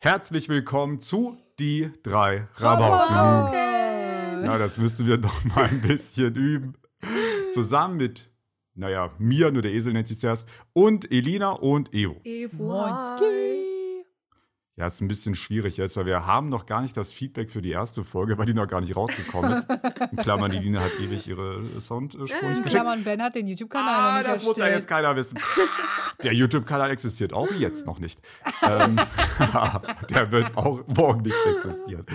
Herzlich willkommen zu Die drei Rabauken. Ja, das müssten wir noch mal ein bisschen üben. Zusammen mit, naja, mir, nur der Esel nennt sich zuerst, und Elina und Evo. Evo. Ja, ist ein bisschen schwierig jetzt, weil wir haben noch gar nicht das Feedback für die erste Folge, weil die noch gar nicht rausgekommen ist. In Klammern, die Elina hat ewig ihre Soundsprüche In geschickt. Klammern, Ben hat den YouTube-Kanal noch Ah, nicht das muss ja erstellt. jetzt keiner wissen. Der YouTube-Kanal existiert auch jetzt noch nicht. ähm, der wird auch morgen nicht existieren.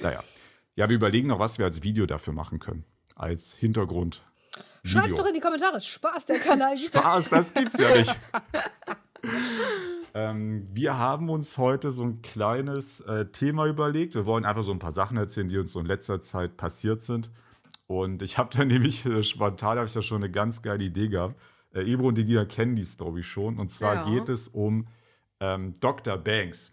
Naja. Ja, wir überlegen noch, was wir als Video dafür machen können. Als Hintergrund. Schreibt's Video. doch in die Kommentare. Spaß, der Kanal Spaß, das gibt's ja nicht. ähm, wir haben uns heute so ein kleines äh, Thema überlegt. Wir wollen einfach so ein paar Sachen erzählen, die uns so in letzter Zeit passiert sind. Und ich habe da nämlich äh, spontan habe ich da schon eine ganz geile Idee gehabt. Äh, Ebro und Elina kennen die Story schon. Und zwar Ja. geht es um ähm, Dr. Banks.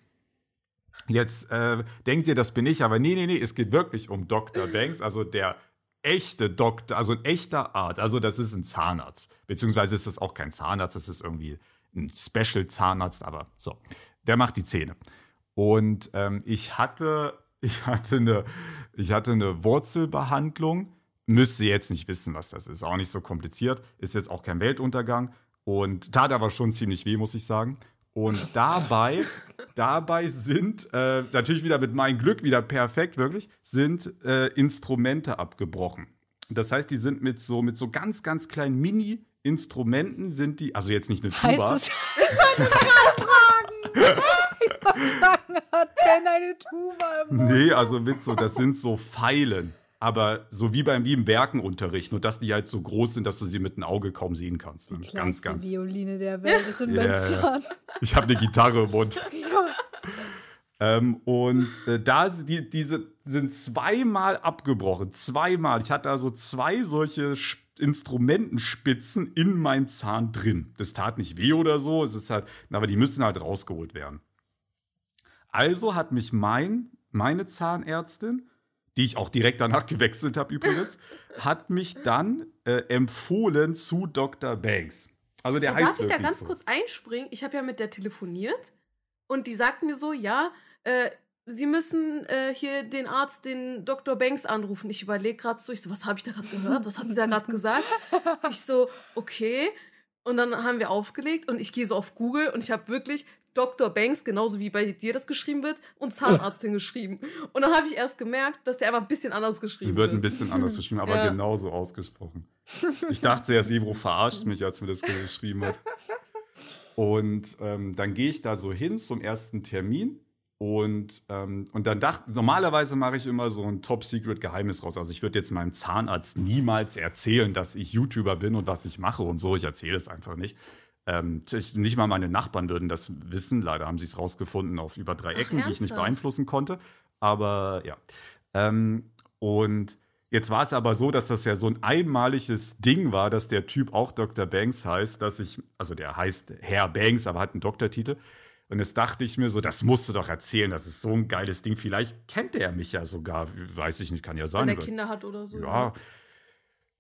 Jetzt äh, denkt ihr, das bin ich, aber nee, nee, nee, es geht wirklich um Dr. Banks, also der echte Doktor, also ein echter Arzt. Also das ist ein Zahnarzt. Beziehungsweise ist das auch kein Zahnarzt, das ist irgendwie ein Special-Zahnarzt, aber so. Der macht die Zähne. Und ähm, ich hatte, ich hatte eine, ich hatte eine Wurzelbehandlung. Müsste jetzt nicht wissen, was das ist. Auch nicht so kompliziert. Ist jetzt auch kein Weltuntergang. Und tat aber schon ziemlich weh, muss ich sagen. Und dabei, dabei sind, äh, natürlich wieder mit meinem Glück wieder perfekt, wirklich, sind äh, Instrumente abgebrochen. Das heißt, die sind mit so, mit so ganz, ganz kleinen Mini-Instrumenten sind die, also jetzt nicht eine Tuba. Heißt es. Ich wollte gerade fragen. Ich wollte fragen, hat Ben eine Tuba im Mund? Nee, also mit so, das sind so Pfeilen. Aber so wie beim wie im Werkenunterricht, nur dass die halt so groß sind, dass du sie mit dem Auge kaum sehen kannst. Die ganz, kleinste ganz. Violine der Welt ist in Ja, ja. Zahn. Ich habe eine Gitarre im Mund. Ähm, und äh, da die, diese sind zweimal abgebrochen. Zweimal. Ich hatte also zwei solche Instrumentenspitzen in meinem Zahn drin. Das tat nicht weh oder so. Es ist halt, aber die müssen halt rausgeholt werden. Also hat mich mein, meine Zahnärztin, die ich auch direkt danach gewechselt habe übrigens, hat mich dann äh, empfohlen zu Dr. Banks. Also der heißt Darf ich da ganz so. kurz einspringen? Ich habe ja mit der telefoniert und die sagt mir so, ja, äh, Sie müssen äh, hier den Arzt, den Dr. Banks anrufen. Ich überlege gerade so, ich so, was habe ich da gerade gehört? Was hat sie da gerade gesagt? Ich so, okay. Und dann haben wir aufgelegt und ich gehe so auf Google und ich habe wirklich Dr. Banks, genauso wie bei dir das geschrieben wird, und Zahnärztin geschrieben. Und dann habe ich erst gemerkt, dass der einfach ein bisschen anders geschrieben Die wird ein wird. bisschen anders geschrieben, aber Ja. genauso ausgesprochen. Ich dachte zuerst, Ebro verarscht mich, als mir das geschrieben hat. Und ähm, dann gehe ich da so hin zum ersten Termin. Und, ähm, und dann dachte, normalerweise mache ich immer so ein Top-Secret-Geheimnis raus. Also ich würde jetzt meinem Zahnarzt niemals erzählen, dass ich YouTuber bin und was ich mache und so. Ich erzähle es einfach nicht. Ähm, ich, nicht mal meine Nachbarn würden das wissen. Leider haben sie es rausgefunden auf über drei Ach, Ecken, die ich nicht ernsthaft? beeinflussen konnte. Aber ja. Ähm, und jetzt war es aber so, dass das ja so ein einmaliges Ding war, dass der Typ auch Dr. Banks heißt, dass ich, also der heißt Herr Banks, aber hat einen Doktortitel. Und jetzt dachte ich mir so, das musst du doch erzählen, das ist so ein geiles Ding. Vielleicht kennt er mich ja sogar, weiß ich nicht, kann ja sein. Wenn er Kinder hat oder so. ja.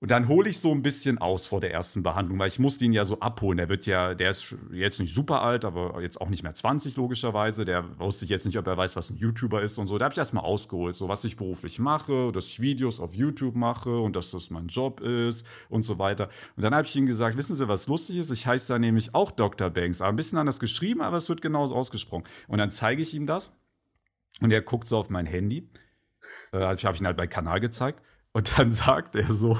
Und dann hole ich so ein bisschen aus vor der ersten Behandlung, weil ich musste ihn ja so abholen. Der wird ja, der ist jetzt nicht super alt, aber jetzt auch nicht mehr 20 logischerweise. Der wusste ich jetzt nicht, ob er weiß, was ein YouTuber ist und so. Da habe ich erstmal ausgeholt, so was ich beruflich mache, dass ich Videos auf YouTube mache und dass das mein Job ist und so weiter. Und dann habe ich ihm gesagt, wissen Sie, was lustig ist? Ich heiße da nämlich auch Dr. Banks, aber ein bisschen anders geschrieben, aber es wird genauso ausgesprochen. Und dann zeige ich ihm das und er guckt so auf mein Handy. Äh, habe ich ihn halt bei Kanal gezeigt. Und dann sagt er so,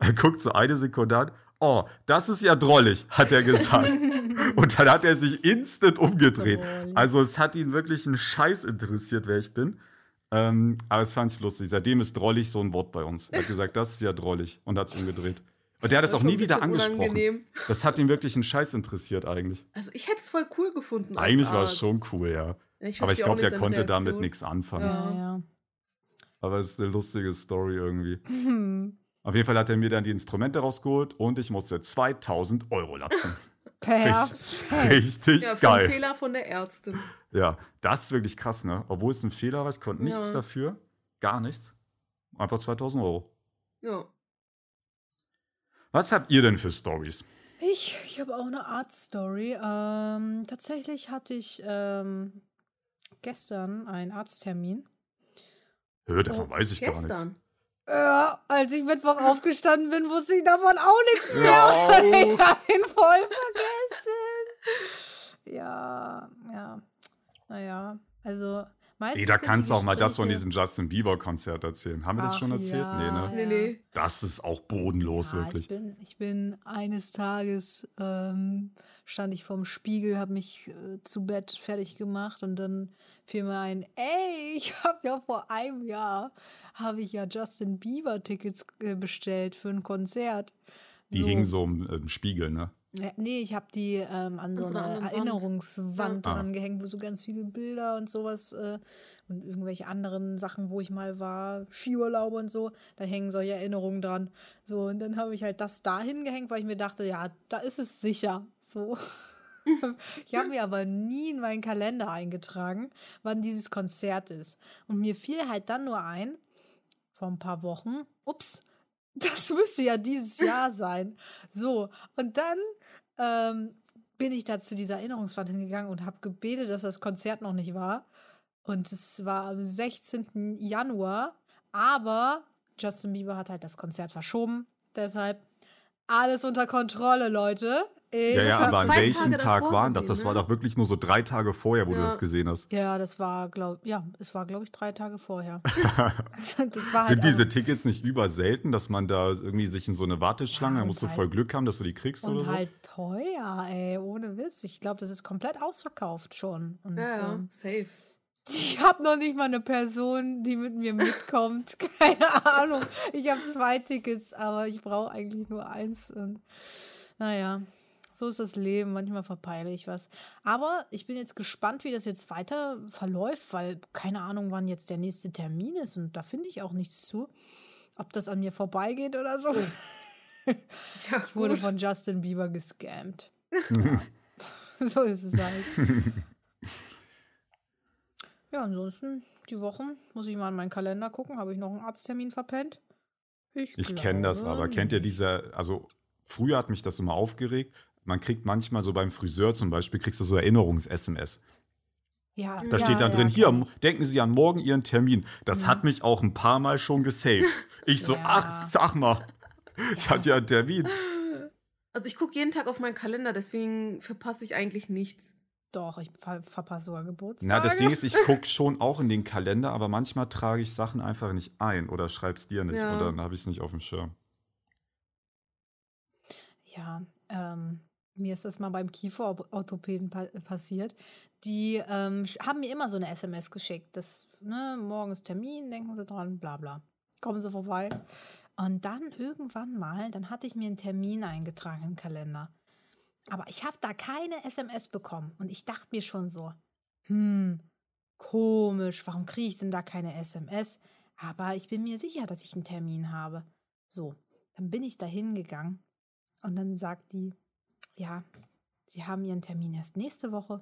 er guckt so eine Sekunde an, oh, das ist ja drollig, hat er gesagt. Und dann hat er sich instant umgedreht. Also es hat ihn wirklich einen Scheiß interessiert, wer ich bin. Ähm, aber es fand ich lustig. Seitdem ist drollig so ein Wort bei uns. Er hat gesagt, das ist ja drollig und hat es umgedreht. Und der hat es auch nie wieder angesprochen. unangenehm. Das hat ihn wirklich einen Scheiß interessiert eigentlich. Also ich hätte es voll cool gefunden. Eigentlich war es schon cool, ja. Ich Aber ich glaube, der konnte damit Reaktion. nichts anfangen. Ja. Ja, ja. Aber es ist eine lustige Story irgendwie. Hm. Auf jeden Fall hat er mir dann die Instrumente rausgeholt und ich musste 2000 Euro latzen. Perfekt. Richtig Ja, geil. Fehler von der Ärztin. Ja, das ist wirklich krass, ne? Obwohl es ein Fehler war, ich konnte nichts Ja. dafür. Gar nichts. Einfach 2000 Euro. Ja. Was habt ihr denn für Stories? Ich, ich habe auch eine Art Story. Ähm, tatsächlich hatte ich ähm, gestern einen Arzttermin. Hör, davon Oh, weiß ich gar nichts. Ja, als ich Mittwoch aufgestanden bin, wusste ich davon auch nichts mehr. Ja. Ich hab ihn voll vergessen. Ja, ja. Naja, also meistens. Nee, da kannst du auch mal das von diesem Justin Bieber-Konzert erzählen. Haben wir das Ach schon erzählt? ja. Nee, ne? Nee, nee. Das ist auch bodenlos, ja, wirklich. Ich bin, ich bin eines Tages, ähm, stand ich vorm Spiegel, habe mich äh, zu Bett fertig gemacht und dann fiel mir ein, ey, ich habe ja vor einem Jahr, habe ich ja Justin Bieber-Tickets äh, bestellt für ein Konzert. Die hingen so im, im Spiegel, ne? Ja, nee, ich habe die ähm, an so so einer Wand. Erinnerungswand Ja. dran gehängt, wo so ganz viele Bilder und sowas äh, und irgendwelche anderen Sachen, wo ich mal war, Skiurlaube und so, da hängen solche Erinnerungen dran. So, und dann habe ich halt das da hingehängt, weil ich mir dachte, ja, da ist es sicher. So. ich habe mir aber nie in meinen Kalender eingetragen, wann dieses Konzert ist. Und mir fiel halt dann nur ein, vor ein paar Wochen, ups, das müsste ja dieses Jahr sein. So, und dann ähm, bin ich da zu dieser Erinnerungswand hingegangen und habe gebetet, dass das Konzert noch nicht war. Und es war am 16. Januar, aber Justin Bieber hat halt das Konzert verschoben. Deshalb alles unter Kontrolle, Leute. Ich Ja, ja, aber an welchem Tage Tag waren das? Das war ne? doch wirklich nur so drei Tage vorher, wo du Ja. das gesehen hast. ja, das war, glaub, ja, es war, glaube ich, drei Tage vorher. das war halt Sind diese auch- Tickets nicht überselten, dass man da irgendwie sich in so eine Warteschlange, Ja, da musst du halt- voll Glück haben, dass du die kriegst oder Und so? halt teuer, ey, ohne Witz. Ich glaube, das ist komplett ausverkauft schon. Und, Ja, ja, ähm, safe. ich habe noch nicht mal eine Person, die mit mir mitkommt. Keine Ahnung. Ich habe zwei Tickets, aber ich brauche eigentlich nur eins. Und, naja, so ist das Leben. Manchmal verpeile ich was. Aber ich bin jetzt gespannt, wie das jetzt weiter verläuft, weil keine Ahnung, wann jetzt der nächste Termin ist. Und da finde ich auch nichts zu. Ob das an mir vorbeigeht oder so. Ja, Ich wurde von Justin Bieber gescammt. Ja. so ist es halt. Ja, ansonsten, die Wochen, muss ich mal in meinen Kalender gucken. Habe ich noch einen Arzttermin verpennt? Ich kenne das aber. Kennt ihr diese, also früher hat mich das immer aufgeregt. Man kriegt manchmal so beim Friseur zum Beispiel, kriegst du so Erinnerungs-SMS. Ja, Da ja, steht dann ja, drin, hier, m- ich. denken Sie an morgen Ihren Termin. Das Mhm. hat mich auch ein paar Mal schon gesaved. Ich so, Ja. ach, sag mal, ich Ja. hatte ja einen Termin. Also ich gucke jeden Tag auf meinen Kalender, deswegen verpasse ich eigentlich nichts. Doch, ich ver verpasse sogar Geburtstage. Na, das Ding ist, ich gucke schon auch in den Kalender, aber manchmal trage ich Sachen einfach nicht ein oder schreib's dir nicht Ja. oder dann habe ich es nicht auf dem Schirm. Ja, ähm, mir ist das mal beim Kieferorthopäden pa passiert. Die ähm, haben mir immer so eine SMS geschickt. Das, ne, morgen ist Termin, denken Sie dran, bla bla. Kommen Sie vorbei. Und dann irgendwann mal, dann hatte ich mir einen Termin eingetragen im Kalender. Aber ich habe da keine SMS bekommen. Und ich dachte mir schon so, hm, komisch, warum kriege ich denn da keine SMS? Aber ich bin mir sicher, dass ich einen Termin habe. So, dann bin ich da hingegangen und dann sagt die, ja, sie haben ihren Termin erst nächste Woche.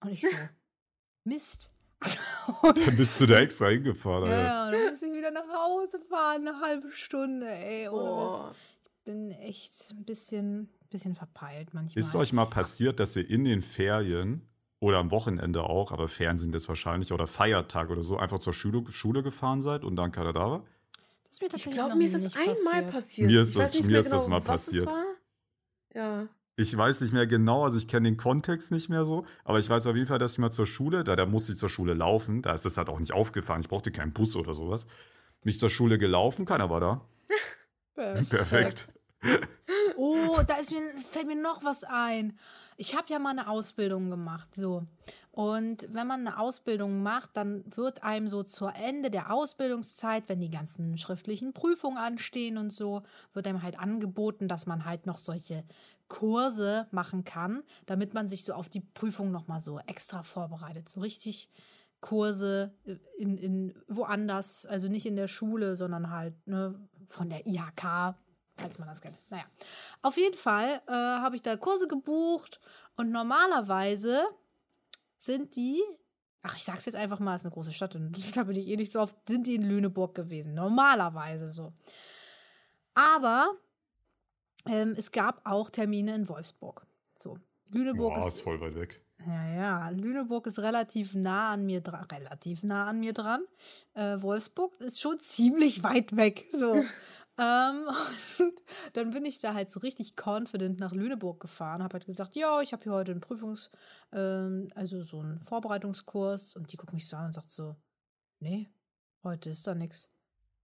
Und ich so, Mist. und, Dann bist du da extra hingefahren. ja, ja, und dann muss ich wieder nach Hause fahren, eine halbe Stunde, ey. Oh. Ich bin echt ein bisschen, bisschen verpeilt manchmal. Ist euch mal passiert, dass ihr in den Ferien oder am Wochenende auch, aber Ferien sind jetzt wahrscheinlich, oder Feiertag oder so, einfach zur Schule, Schule gefahren seid und dann keiner da war? Das ist mir Ich glaube, mir ist das einmal passiert. passiert. Mir ist das- mir mehr ist das genau, mal was passiert. Es war. Ja. Ich weiß nicht mehr genau, also ich kenne den Kontext nicht mehr so, aber ich weiß auf jeden Fall, dass ich mal zur Schule, da, da musste ich zur Schule laufen, da ist das halt auch nicht aufgefahren, ich brauchte keinen Bus oder sowas. Bin ich zur Schule gelaufen, keiner war da. Perfekt. Oh, da ist mir, fällt mir noch was ein. Ich habe ja mal eine Ausbildung gemacht, so. Und wenn man eine Ausbildung macht, dann wird einem so zur Ende der Ausbildungszeit, wenn die ganzen schriftlichen Prüfungen anstehen und so, wird einem halt angeboten, dass man halt noch solche Kurse machen kann, damit man sich so auf die Prüfung noch mal so extra vorbereitet, so richtig Kurse in, in woanders, also nicht in der Schule, sondern halt ne, von der IHK, falls man das kennt. Naja, auf jeden Fall äh, habe ich da Kurse gebucht und normalerweise sind die, ach, ich sag's jetzt einfach mal, es ist eine große Stadt und da bin ich eh nicht so oft, sind die in Lüneburg gewesen. Normalerweise so. Aber ähm, es gab auch Termine in Wolfsburg. So, Lüneburg Boah, ist ist voll weit weg. Ja, ja, Lüneburg ist relativ nah an mir dran. Relativ nah an mir dran. Äh, Wolfsburg ist schon ziemlich weit weg. So. ähm, und dann bin ich da halt so richtig confident nach Lüneburg gefahren. Habe halt gesagt, ja, ich habe hier heute einen Prüfungs-, ähm, also so einen Vorbereitungskurs. Und die guckt mich so an und sagt so, nee, heute ist da nichts.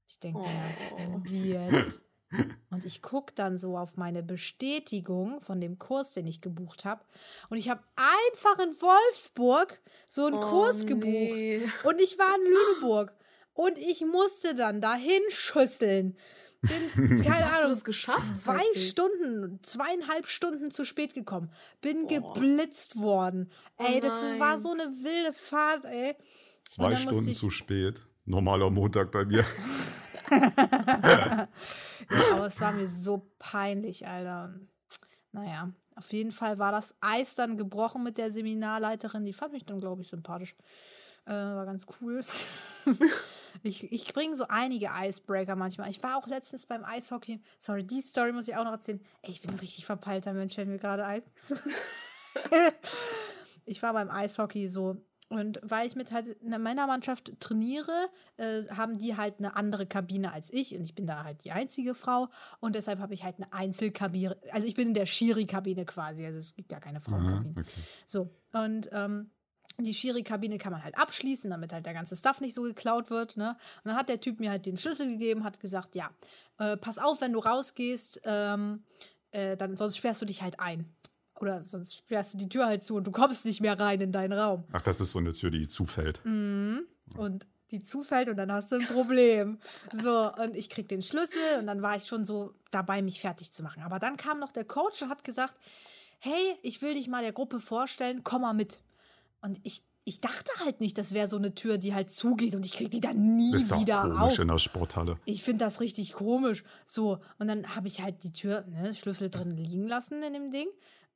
Ich denke Oh. wie jetzt? Und ich gucke dann so auf meine Bestätigung von dem Kurs, den ich gebucht habe. Und ich habe einfach in Wolfsburg so einen Kurs gebucht. Oh, nee. Und ich war in Lüneburg. Und ich musste dann dahin schüsseln. Bin, keine Hast Ahnung, geschafft, zwei zeitlich? Stunden, zweieinhalb Stunden zu spät gekommen. Bin Boah. geblitzt worden. Oh Ey, das war so eine wilde Fahrt, ey. Zwei Stunden zu spät. Normaler Montag bei mir. ja, aber es war mir so peinlich, Alter. Naja, auf jeden Fall war das Eis dann gebrochen mit der Seminarleiterin. Die fand mich dann, glaube ich, sympathisch. Äh, war ganz cool. Ich ich bringe so einige Icebreaker manchmal. Ich war auch letztens beim Eishockey. Sorry, die Story muss ich auch noch erzählen. Ey, ich bin ein richtig verpeilter Mensch, fällt mir gerade ein. ich war beim Eishockey so. Und weil ich mit halt einer Männermannschaft trainiere, äh, haben die halt eine andere Kabine als ich. Und ich bin da halt die einzige Frau. Und deshalb habe ich halt eine Einzelkabine. Also ich bin in der Schiri-Kabine quasi. Also es gibt ja keine Aha, Frauenkabine. okay. So, und ähm, die Schiri-Kabine kann man halt abschließen, damit halt der ganze Stuff nicht so geklaut wird. Ne? Und dann hat der Typ mir halt den Schlüssel gegeben, hat gesagt, ja, äh, pass auf, wenn du rausgehst, ähm, äh, dann sonst sperrst du dich halt ein. Oder sonst sperrst du die Tür halt zu und du kommst nicht mehr rein in deinen Raum. Ach, das ist so eine Tür, die zufällt. Mhm. Und die zufällt und dann hast du ein Problem. So, und ich krieg den Schlüssel und dann war ich schon so dabei, mich fertig zu machen. Aber dann kam noch der Coach und hat gesagt, hey, ich will dich mal der Gruppe vorstellen, komm mal mit. Und ich, ich dachte halt nicht, das wäre so eine Tür, die halt zugeht und ich krieg die dann nie Ist auch wieder komisch auf. in der Sporthalle. Ich finde das richtig komisch. So, und dann habe ich halt die Tür, ne, Schlüssel drin liegen lassen in dem Ding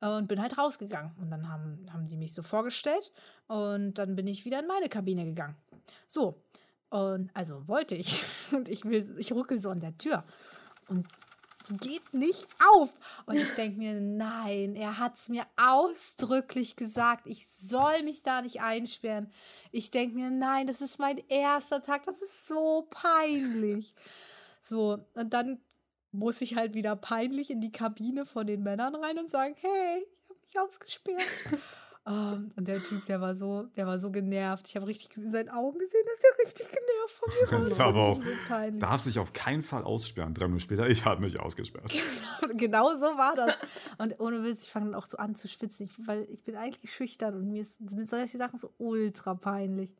äh, und bin halt rausgegangen. Und dann haben, haben die mich so vorgestellt und dann bin ich wieder in meine Kabine gegangen. So, und also wollte ich. Und ich will, ich ruckel so an der Tür. Und geht nicht auf. Und ich denke mir, nein, er hat es mir ausdrücklich gesagt, ich soll mich da nicht einsperren. Ich denke mir, nein, das ist mein erster Tag, das ist so peinlich. So, und dann muss ich halt wieder peinlich in die Kabine von den Männern rein und sagen, hey, ich habe mich ausgesperrt. Ähm, und der Typ, der war so, der war so genervt. Ich habe richtig in seinen Augen gesehen, dass er richtig genervt von mir war. Das Das war aber auch- so peinlich. Darf sich auf keinen Fall aussperren. Drei Minuten später, ich habe mich ausgesperrt. genau so war das. Und ohne Witz, ich fange dann auch so an zu schwitzen, ich, weil ich bin eigentlich schüchtern und mir ist mit solchen Sachen so ultra peinlich.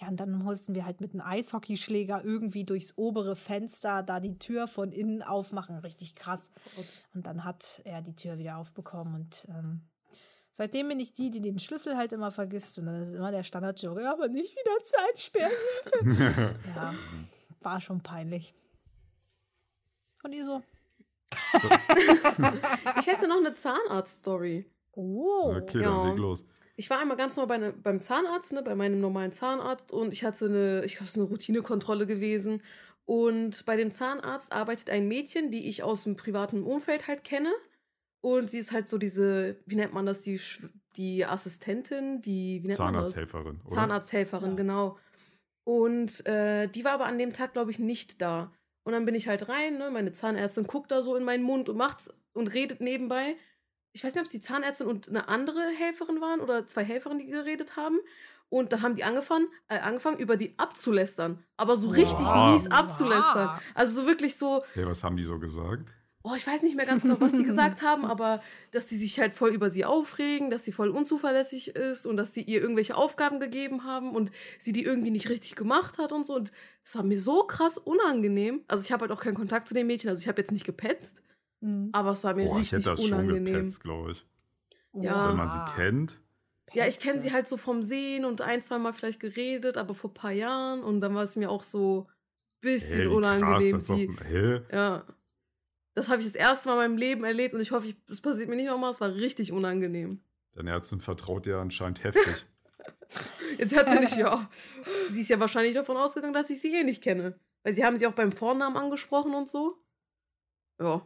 Ja, und dann mussten wir halt mit einem Eishockeyschläger irgendwie durchs obere Fenster da die Tür von innen aufmachen. Richtig krass. Und dann hat er die Tür wieder aufbekommen und ähm, seitdem bin ich die, die den Schlüssel halt immer vergisst. Und dann ist immer der Standardjoke, ja, aber nicht wieder Zeit sperren. ja, war schon peinlich. Und ihr so, Ich hätte noch eine Zahnarzt-Story. oh. Okay, Ja. dann leg los. Ich war einmal ganz normal bei ne, beim Zahnarzt, ne, bei meinem normalen Zahnarzt und ich hatte eine, ich glaube, es ist eine Routinekontrolle gewesen. Und bei dem Zahnarzt arbeitet ein Mädchen, die ich aus dem privaten Umfeld halt kenne. Und sie ist halt so diese, wie nennt man das, die, die Assistentin, die, wie nennt man das? Zahnarzthelferin, oder? Zahnarzthelferin, Ja. genau. Und äh, die war aber an dem Tag, glaube ich, nicht da. Und dann bin ich halt rein, ne? meine Zahnärztin guckt da so in meinen Mund und macht's und redet nebenbei. Ich weiß nicht, ob es die Zahnärztin und eine andere Helferin waren oder zwei Helferinnen, die geredet haben. Und dann haben die angefangen, äh, angefangen über die abzulästern. Aber so richtig Wow. mies abzulästern. Also so wirklich so, Hey, was haben die so gesagt? Oh, ich weiß nicht mehr ganz genau, was die gesagt haben, aber dass die sich halt voll über sie aufregen, dass sie voll unzuverlässig ist und dass sie ihr irgendwelche Aufgaben gegeben haben und sie die irgendwie nicht richtig gemacht hat und so. Und es war mir so krass unangenehm. Also ich habe halt auch keinen Kontakt zu dem Mädchen, also ich habe jetzt nicht gepetzt, Mhm. aber es war mir Boah, ich richtig hätte das schon unangenehm. gepetzt, glaube ich. Ja. Wenn man sie kennt. Ja, ich kenne sie halt so vom Sehen und ein, zwei Mal vielleicht geredet, aber vor ein paar Jahren und dann war es mir auch so ein bisschen Hey, unangenehm. Krass, sie, ja. Das habe ich das erste Mal in meinem Leben erlebt und ich hoffe, es passiert mir nicht nochmal. Es war richtig unangenehm. Deine Ärztin vertraut dir anscheinend heftig. Jetzt hat sie nicht, ja. Sie ist ja wahrscheinlich davon ausgegangen, dass ich sie eh nicht kenne. Weil sie haben sie auch beim Vornamen angesprochen und so. Ja.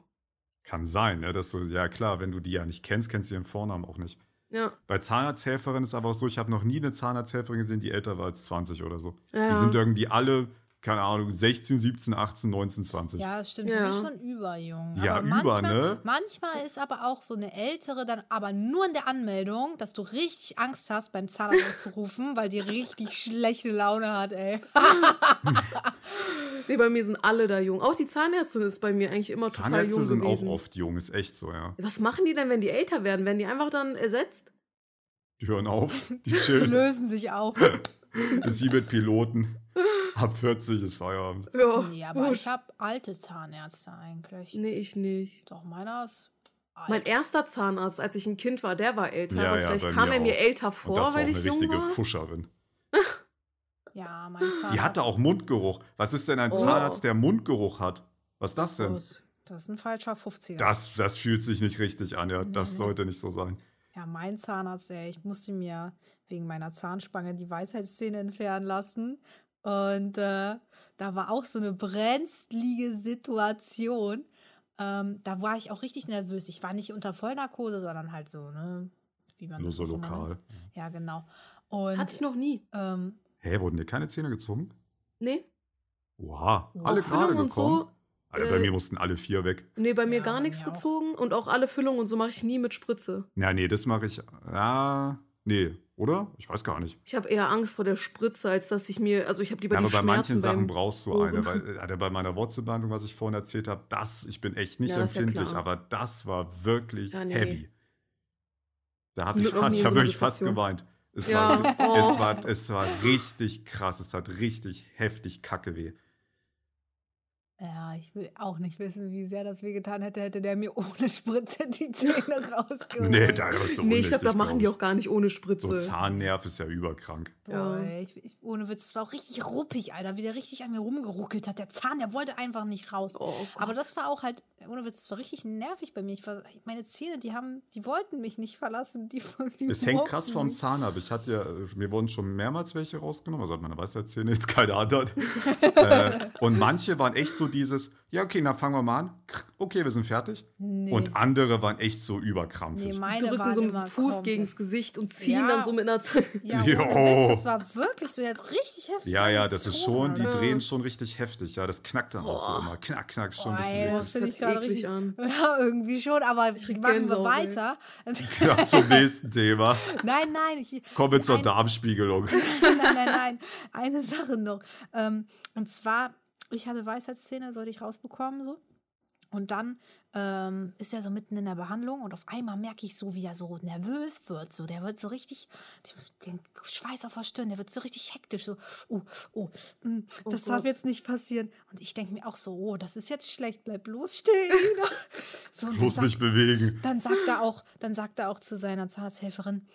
Kann sein, ne? Dass du, ja klar, wenn du die ja nicht kennst, kennst du ihren Vornamen auch nicht. Ja. Bei Zahnarzthelferinnen ist aber auch so, ich habe noch nie eine Zahnarzthelferin gesehen, die älter war als 20 oder so. Ja. Die sind irgendwie alle, keine Ahnung, 16, 17, 18, 19, 20. Ja, das stimmt. Ja. Die sind schon überjung. Ja, aber über, manchmal, ne? Manchmal ist aber auch so eine ältere dann aber nur in der Anmeldung, dass du richtig Angst hast, beim Zahnarzt zu rufen, weil die richtig schlechte Laune hat, ey. Nee, bei mir sind alle da jung. Auch die Zahnärztin ist bei mir eigentlich immer total Zahnärzte jung sind gewesen. auch oft jung, ist echt so, ja. Was machen die denn, wenn die älter werden? Werden die einfach dann ersetzt? Die hören auf, die Die chillen. lösen sich auf. Sie mit Piloten. Ab 40 ist Feierabend. Ja, Nee, aber gut. ich habe alte Zahnärzte eigentlich. Nee, ich nicht. Doch, meiner ist alt. Mein erster Zahnarzt, als ich ein Kind war, der war älter. Ja, aber ja, vielleicht kam mir er mir auch. älter Und vor, das war auch weil eine ich jung richtige war. Fuscherin. Ja, mein Zahnarzt. Die hatte auch Mundgeruch. Was ist denn ein Oh. Zahnarzt, der Mundgeruch hat? Was ist das denn? Das ist ein falscher 50er. Das, das fühlt sich nicht richtig an, ja. Das Nee. sollte nicht so sein. Ja, mein Zahnarzt, ey, ich musste mir wegen meiner Zahnspange die Weisheitszähne entfernen lassen. Und äh, da war auch so eine brenzlige Situation. Ähm, da war ich auch richtig nervös. Ich war nicht unter Vollnarkose, sondern halt so, ne? Wie man Nur so lokal. nennt. Ja, genau. Und Hatte ich noch nie. ähm, Hä, wurden dir keine Zähne gezogen? Nee. Oha, Wow. alle gerade gekommen. so. Alter, bei äh, mir mussten alle vier weg. Nee, bei mir Ja, gar nichts auch. gezogen. Und auch alle Füllungen und so mache ich nie mit Spritze. Ja, nee, das mache ich. Ja, nee, oder? Ich weiß gar nicht. Ich habe eher Angst vor der Spritze, als dass ich mir. Also ich habe lieber Ja, die aber bei Schmerzen manchen Sachen brauchst du eine. Weil, äh, bei meiner Wurzelbehandlung, was ich vorhin erzählt habe, das, ich bin echt nicht Ja, ja empfindlich, klar. aber das war wirklich Ja, nee. heavy. Da habe ich fast, ich habe wirklich fast geweint. Es, Ja, war, oh. es, war, es war richtig krass, es hat richtig heftig kacke weh. Ja, ich will auch nicht wissen, wie sehr das wehgetan hätte, hätte der mir ohne Spritze die Zähne rausgeholt. Nee, da ist so Nee, ich glaube, da machen die auch gar nicht ohne. Spritze. So Zahnnerv ist ja überkrank. Boah, Ja. ich, ich, ohne Witz, es war auch richtig ruppig, Alter, wie der richtig an mir rumgeruckelt hat. Der Zahn, der wollte einfach nicht raus. Oh Gott. Aber das war auch halt, ohne Witz, das war richtig nervig bei mir. Ich war, meine Zähne, die haben, die wollten mich nicht verlassen. Die, die Es hängt krass vom. Zahn ab. Ich hatte ja, mir wurden schon mehrmals welche rausgenommen, also hat meine Weisheitszähne jetzt keine anderen. äh, und manche waren echt so dieses, ja, okay, dann fangen wir mal an. Okay, wir sind fertig. Nee. Und andere waren echt so überkrampfig. nee, die meine drücken waren so dem Fuß komplett- gegens Gesicht und ziehen Ja. dann so mit einer Zange. Ja, Jo. ohne Witz, das war wirklich so, jetzt richtig heftig. ja, ja, das ist schon, die Alter. drehen schon richtig heftig. Ja, das knackt dann auch so Boah. immer. Knack, knack, schon ein Boah, bisschen. ey, das hört ich sich eklig richtig an. Ja, irgendwie schon, aber machen wir weiter. Ja, zum nächsten Thema. nein, nein, ich, Kommen wir zur Ein- Darmspiegelung. nein, nein, nein. Eine Sache noch. Ähm, und zwar, ich hatte Weisheitszähne, sollte ich rausbekommen, so. Und dann ähm, ist er so mitten in der Behandlung und auf einmal merke ich so, wie er so nervös wird. So, der wird so richtig, den Schweiß auf der Stirn, der wird so richtig hektisch. So, oh, oh, mm, Oh das darf Gott. jetzt nicht passieren. Und ich denke mir auch so, oh, das ist jetzt schlecht, bleib bloß still. Elina. so, Muss sagt- nicht bewegen. dann sagt er auch, dann sagt er auch zu seiner Zahnarzthelferin,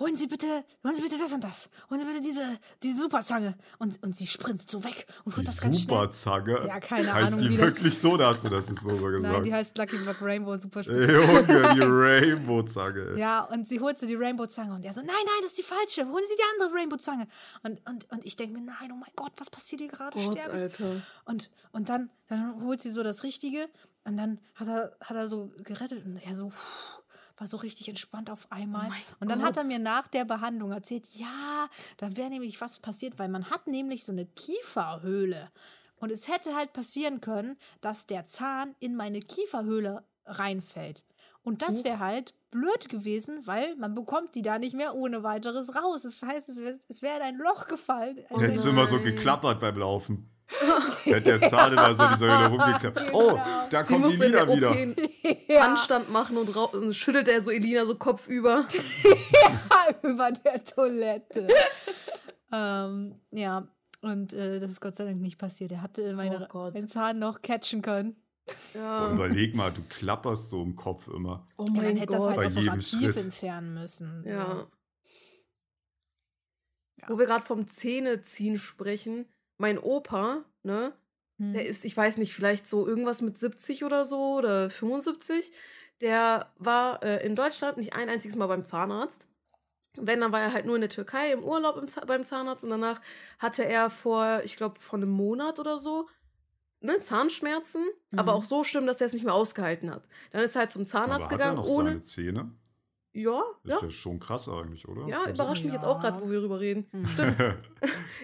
holen Sie bitte, holen Sie bitte das und das. Holen Sie bitte diese, diese Superzange. Und, und sie sprintet so weg und holt Die das ganz schnell. Superzange. Ja, keine heißt Ahnung, die wie das- wirklich so, da hast du das jetzt nur so gesagt. Nein, die heißt Lucky Block Rainbow Super Junge, die Rainbow-Zange. Ja, und sie holt so die Rainbow-Zange und er so, nein, nein, das ist die falsche. Holen Sie die andere Rainbow-Zange. Und, und, und ich denke mir, nein, oh mein Gott, was passiert hier gerade? Gott? Alter. Und, und dann, dann holt sie so das Richtige und dann hat er, hat er so gerettet und er so pff, war so richtig entspannt auf einmal. Oh und dann hat er Gott. mir nach der Behandlung erzählt, ja, da wäre nämlich was passiert, weil man hat nämlich so eine Kieferhöhle. Und es hätte halt passieren können, dass der Zahn in meine Kieferhöhle reinfällt. Und das wäre halt blöd gewesen, weil man bekommt die da nicht mehr ohne weiteres raus. Das heißt, es wäre es wär in ein Loch gefallen. Also Hättest du immer so geklappert beim Laufen. Hätte der Zahn immer so diese Höhle rumgeklappt. genau. Oh, da Sie kommt die musste in der Lina OP wieder. ja. Handstand machen und, und schüttelt er so Elina so Kopf über. über der Toilette. ähm, ja, und äh, das ist Gott sei Dank nicht passiert. Er hatte meine, Oh meinen Zahn noch catchen können. Boah, Ja. überleg mal, du klapperst so im Kopf immer. Oh Ja, man mein hätte das halt Bei jedem operativ entfernen müssen. Ja. So. Ja. Wo wir gerade vom Zähneziehen sprechen, mein Opa, ne, Hm. der ist, ich weiß nicht, vielleicht so irgendwas mit 70 oder so oder 75. Der war äh, in Deutschland nicht ein einziges Mal beim Zahnarzt. Wenn, dann war er halt nur in der Türkei im Urlaub im beim Zahnarzt und danach hatte er vor, ich glaube, vor einem Monat oder so, ne, Zahnschmerzen, aber Mhm. auch so schlimm, dass er es nicht mehr ausgehalten hat. Dann ist er halt zum Aber Zahnarzt hat er gegangen, noch ohne. seine Zähne? Ja, Ist ja. ja schon krass eigentlich, oder? Ja, Für überrascht mich jetzt auch gerade, wo wir drüber reden. Mhm. Stimmt.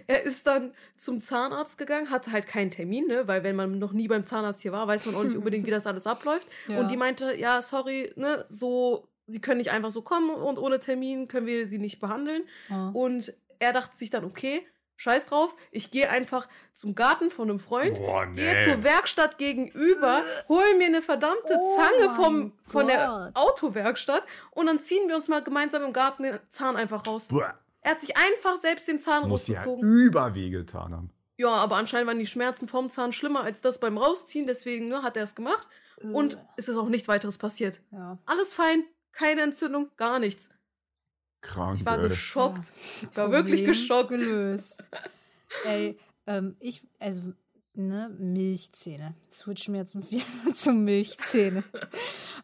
Er ist dann zum Zahnarzt gegangen, hatte halt keinen Termin, ne? Weil wenn man noch nie beim Zahnarzt hier war, weiß man auch nicht unbedingt, wie das alles abläuft. Ja. Und die meinte, ja, sorry, ne, so, sie können nicht einfach so kommen und ohne Termin können wir sie nicht behandeln. Ja. Und er dachte sich dann, okay, scheiß drauf, ich gehe einfach zum Garten von einem Freund, Boah, gehe nee. zur Werkstatt gegenüber, hol mir eine verdammte Oh Zange vom, von der Gott. Autowerkstatt und dann ziehen wir uns mal gemeinsam im Garten den Zahn einfach raus. Boah, Er hat sich einfach selbst den Zahn das muss ja rausgezogen. überweh getan haben. Ja, aber anscheinend waren die Schmerzen vom Zahn schlimmer als das beim Rausziehen, deswegen ne, hat er es gemacht. Und es ist auch nichts weiteres passiert. ja. Alles fein, keine Entzündung, gar nichts. Krank, Ich war ey. geschockt. Ja. Ich war wirklich geschockt. Gelöst. Ey, ähm, ich, also, ne, Milchzähne. Switchen wir jetzt wieder zu Milchzähne.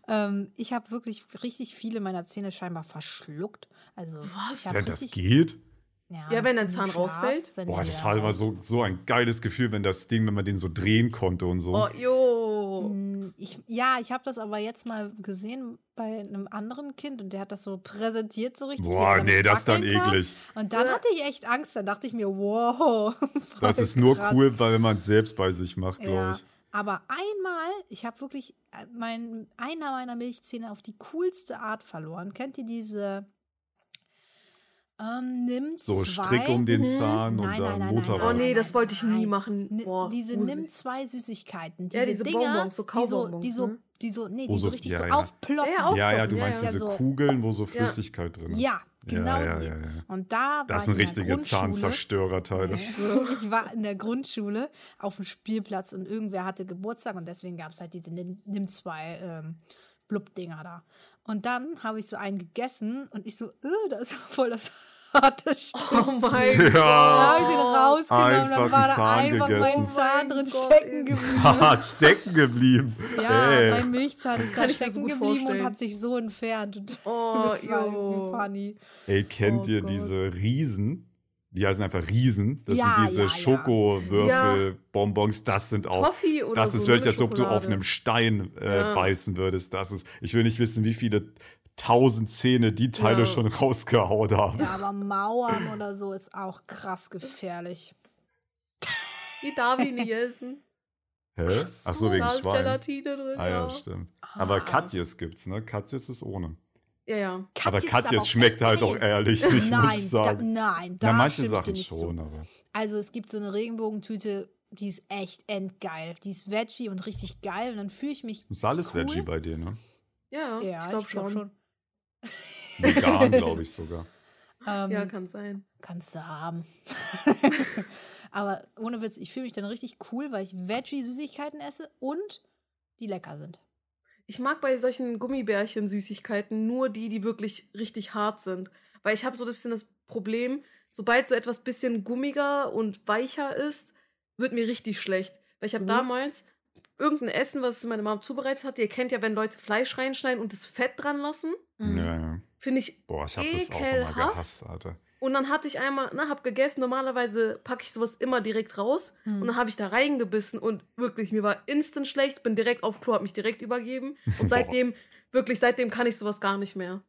ähm, ich habe wirklich richtig viele meiner Zähne scheinbar verschluckt. Also, Was? ich hab Ja, das geht? Ja, wenn dein im Zahn Schlaf, rausfällt. wenn Boah, das war immer so, so ein geiles Gefühl, wenn das Ding, wenn man den so drehen konnte und so. Oh, jo. Mm, Ich, ja, ich habe das aber jetzt mal gesehen bei einem anderen Kind und der hat das so präsentiert so richtig. Boah, nee, das ist dann eklig. Und dann Ja. hatte ich echt Angst. Dann dachte ich mir, wow. Das ist nur krass. cool, weil wenn man es selbst bei sich macht, glaube Ja. ich. Aber einmal, ich habe wirklich äh, mein, einer meiner Milchzähne auf die coolste Art verloren. Kennt ihr diese ähm, nimm So zwei, Strick um den Mhm. Zahn und Nein, dann nein, nein, Motor Oh nee, das wollte ich nie machen. Boah, diese gruselig. nimm zwei Süßigkeiten. Diese Ja, diese Dinger, Bonbons, so die so, Kaubonbons, die so, ne? die so, nee, Wo die so so- richtig ja, so ja. aufploppen. Ja, ja, Ja, ja, du Ja, meinst ja. diese so. Kugeln, wo so Ja. Flüssigkeit drin ist. Ja, genau ja, die. ja, ja. Und da Das war sind richtige. Zahnzerstörerteile. Ich war in der Grundschule auf dem Spielplatz und irgendwer hatte Geburtstag und deswegen gab es halt diese Nimm, Nimm zwei ähm, Blub-Dinger da. Und dann habe ich so einen gegessen und ich so, äh, das ist voll das harte Stück. Oh mein Ja. Gott. Dann habe ich den rausgenommen und Einfach dann war einen da Zahn einfach mein gegessen. Zahn Oh drin mein Gott, stecken geblieben. Stecken geblieben. Ja, Ey. mein Milchzahn ist da so stecken gut geblieben und vorstellen. hat sich so entfernt. Und Oh, das war irgendwie jo. funny. Ey, kennt Oh ihr Gott. diese Riesen? Die heißen einfach Riesen. Das Ja, sind diese ja, ja. Schokowürfel-Bonbons. Das sind auch. Toffee oder Das so. ist ne, wirklich, als ob du auf einem Stein äh, Ja. beißen würdest. Das ist, ich will nicht wissen, wie viele tausend Zähne die Teile Ja. schon rausgehauen haben. Ja, aber Mauern oder so ist auch krass gefährlich. Die darf ich nicht essen. Hä? Ach so, so, wegen Da ist Schwein. Gelatine drin. Ah ja, ja. stimmt. Aber Ah. Katjes gibt's, ne? Katjes ist ohne. Ja, ja. aber Katjes schmeckt halt auch ehrlich nicht, nein, muss ich sagen. Da, nein, da Na, manche ich Sachen nicht schon, zu. aber. Also es gibt so eine Regenbogentüte, die ist echt endgeil. Die ist veggie und richtig geil und dann fühle ich mich Ist alles Cool. Veggie bei dir, ne? Ja, ja, ich glaube glaub schon. Vegan, glaube ich sogar. Ähm, Ja, kann sein. Kannst du haben. Aber ohne Witz, ich fühle mich dann richtig cool, weil ich Veggie-Süßigkeiten esse und die lecker sind. Ich mag bei solchen Gummibärchen-Süßigkeiten nur die, die wirklich richtig hart sind. Weil ich habe so ein bisschen das Problem, sobald so etwas bisschen gummiger und weicher ist, wird mir richtig schlecht. Weil ich habe Mhm. damals irgendein Essen, was meine Mama zubereitet hat, ihr kennt ja, wenn Leute Fleisch reinschneiden und das Fett dran lassen, Mhm. Ja, ja. finde ich Boah, ich habe das auch immer gehasst, Alter. Und dann hatte ich einmal, ne, hab gegessen. Normalerweise packe ich sowas immer direkt raus. Mhm. Und dann habe ich da reingebissen und wirklich, mir war instant schlecht. Bin direkt auf Klo, hab mich direkt übergeben. Und seitdem, wirklich, seitdem kann ich sowas gar nicht mehr.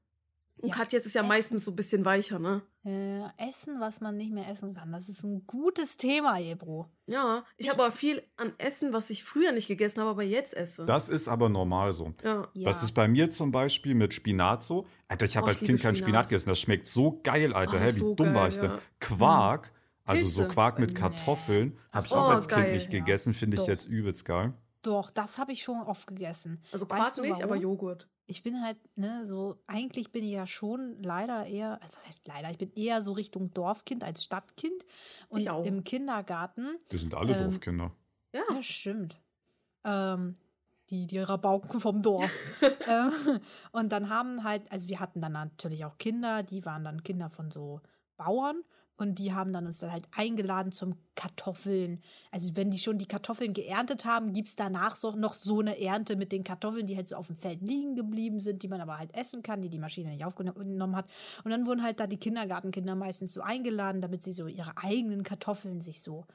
Und Ja, Katjes ist ja Essen. meistens so ein bisschen weicher, ne? Äh, essen, was man nicht mehr essen kann. Das ist ein gutes Thema, Ebro. Ja, ich habe aber viel an Essen, was ich früher nicht gegessen habe, aber jetzt esse. Das ist aber normal so. ja. Ja. Das ist bei mir zum Beispiel mit Spinat so. Alter, ich habe Oh, als ich Kind keinen Spinat. Spinat gegessen. Das schmeckt so geil, Alter. Oh, Hä, wie so dumm war geil, ich denn? ja. Quark, also so Pilze. Quark mit Nee. Kartoffeln, habe ich Ach auch so, als Kind geil, nicht ja. gegessen. Finde ich jetzt übelst geil. Doch, das habe ich schon oft gegessen. Also Weißt Quark du nicht, aber? Joghurt. Ich bin halt, ne, so, eigentlich bin ich ja schon leider eher, was heißt leider, ich bin eher so Richtung Dorfkind als Stadtkind. Und Ich auch. im Kindergarten, Wir sind alle Ähm, Dorfkinder. Ja. ja, stimmt. Ähm, die, die Rabauken vom Dorf. ähm, und dann haben halt, also wir hatten dann natürlich auch Kinder, die waren dann Kinder von so Bauern. Und die haben dann uns dann halt eingeladen zum Kartoffeln. Also wenn die schon die Kartoffeln geerntet haben, gibt es danach so, noch so eine Ernte mit den Kartoffeln, die halt so auf dem Feld liegen geblieben sind, die man aber halt essen kann, die die Maschine nicht aufgenommen hat. Und dann wurden halt da die Kindergartenkinder meistens so eingeladen, damit sie so ihre eigenen Kartoffeln sich so